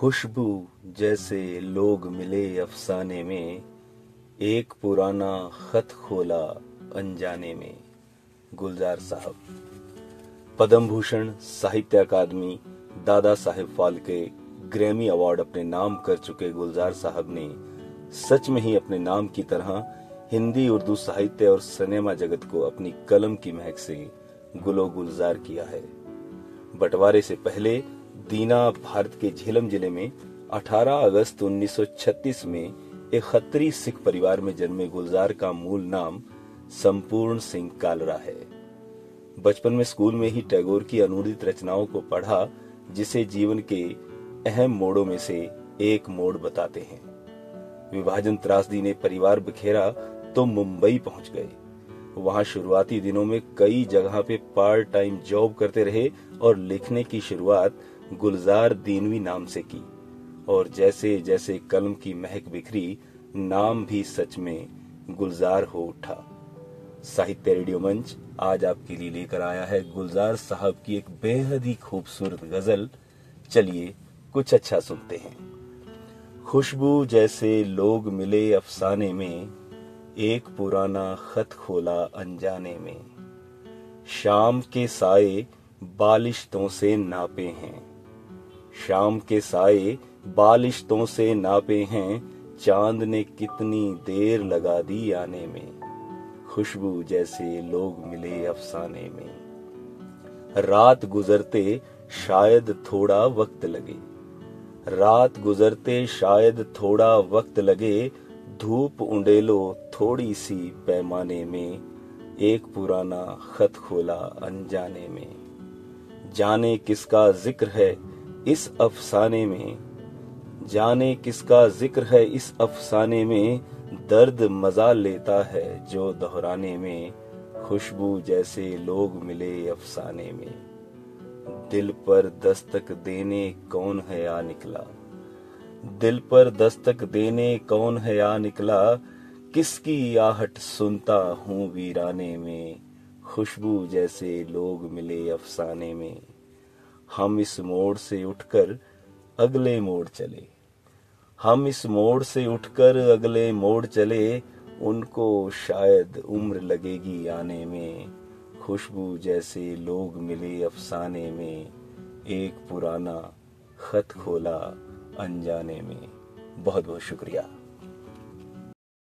खुशबू जैसे लोग मिले अफसाने में, एक पुराना खत खोला अनजाने में। गुलजार साहब पद्म भूषण साहित्य अकादमी, दादा साहेब फालके ग्रैमी अवार्ड अपने नाम कर चुके गुलजार साहब ने सच में ही अपने नाम की तरह हिंदी, उर्दू साहित्य और सिनेमा जगत को अपनी कलम की महक से गुलो गुलजार किया है। बंटवारे से पहले दीना भारत के झेलम ज़िले में 18 अगस्त 1936 में एक खत्री सिख परिवार में जन्मे गुलजार का मूल नाम संपूर्ण सिंह कालरा है। बचपन में स्कूल में ही टैगोर की अनुदित रचनाओं को पढ़ा, जिसे जीवन के अहम मोड़ों में से एक मोड़ बताते हैं। विभाजन त्रासदी ने परिवार बिखेरा तो मुंबई पहुँच गए। वहाँ शुरुआती दिनों में कई जगह पे पार्ट टाइम जॉब करते रहे और लिखने की शुरुआत गुलजार दीनवी नाम से की। और जैसे जैसे कलम की महक बिखरी, नाम भी सच में गुलजार हो उठा। साहित्य रेडियो मंच आज आपके लिए लेकर आया है गुलजार साहब की एक बेहद ही खूबसूरत गज़ल। चलिए कुछ अच्छा सुनते हैं। खुशबू जैसे लोग मिले अफसाने में एक पुराना खत खोला अनजाने में। शाम के साए बालिश्तों से नापे हैं। शाम के साए बालिश्तों से नापे हैं, चाँद ने कितनी देर लगा दी आने में। खुशबू जैसे लोग मिले अफसाने में। रात गुजरते शायद थोड़ा वक्त लगे। रात गुजरते शायद थोड़ा वक्त लगे, धूप उंडेलो थोड़ी सी पैमाने में एक पुराना खत खोला अनजाने में। जाने किसका ज़िक्र है इस अफसाने में। जाने किसका ज़िक्र है इस अफसाने में। दर्द मज़ा लेता है जो दोहराने में। खुशबू जैसे लोग मिले अफसाने में। दिल पर दस्तक देने कौन है आ निकला? दिल पर दस्तक देने कौन है आ निकला? किसकी आहट सुनता हूँ वीराने में? खुशबू जैसे लोग मिले अफसाने में। हम इस मोड़ से उठकर अगले मोड़ चले। हम इस मोड़ से उठकर अगले मोड़ चले, उनको शायद उम्र लगेगी आने में। खुशबू जैसे लोग मिले अफसाने में, एक पुराना खत खोला अनजाने में। बहुत बहुत शुक्रिया।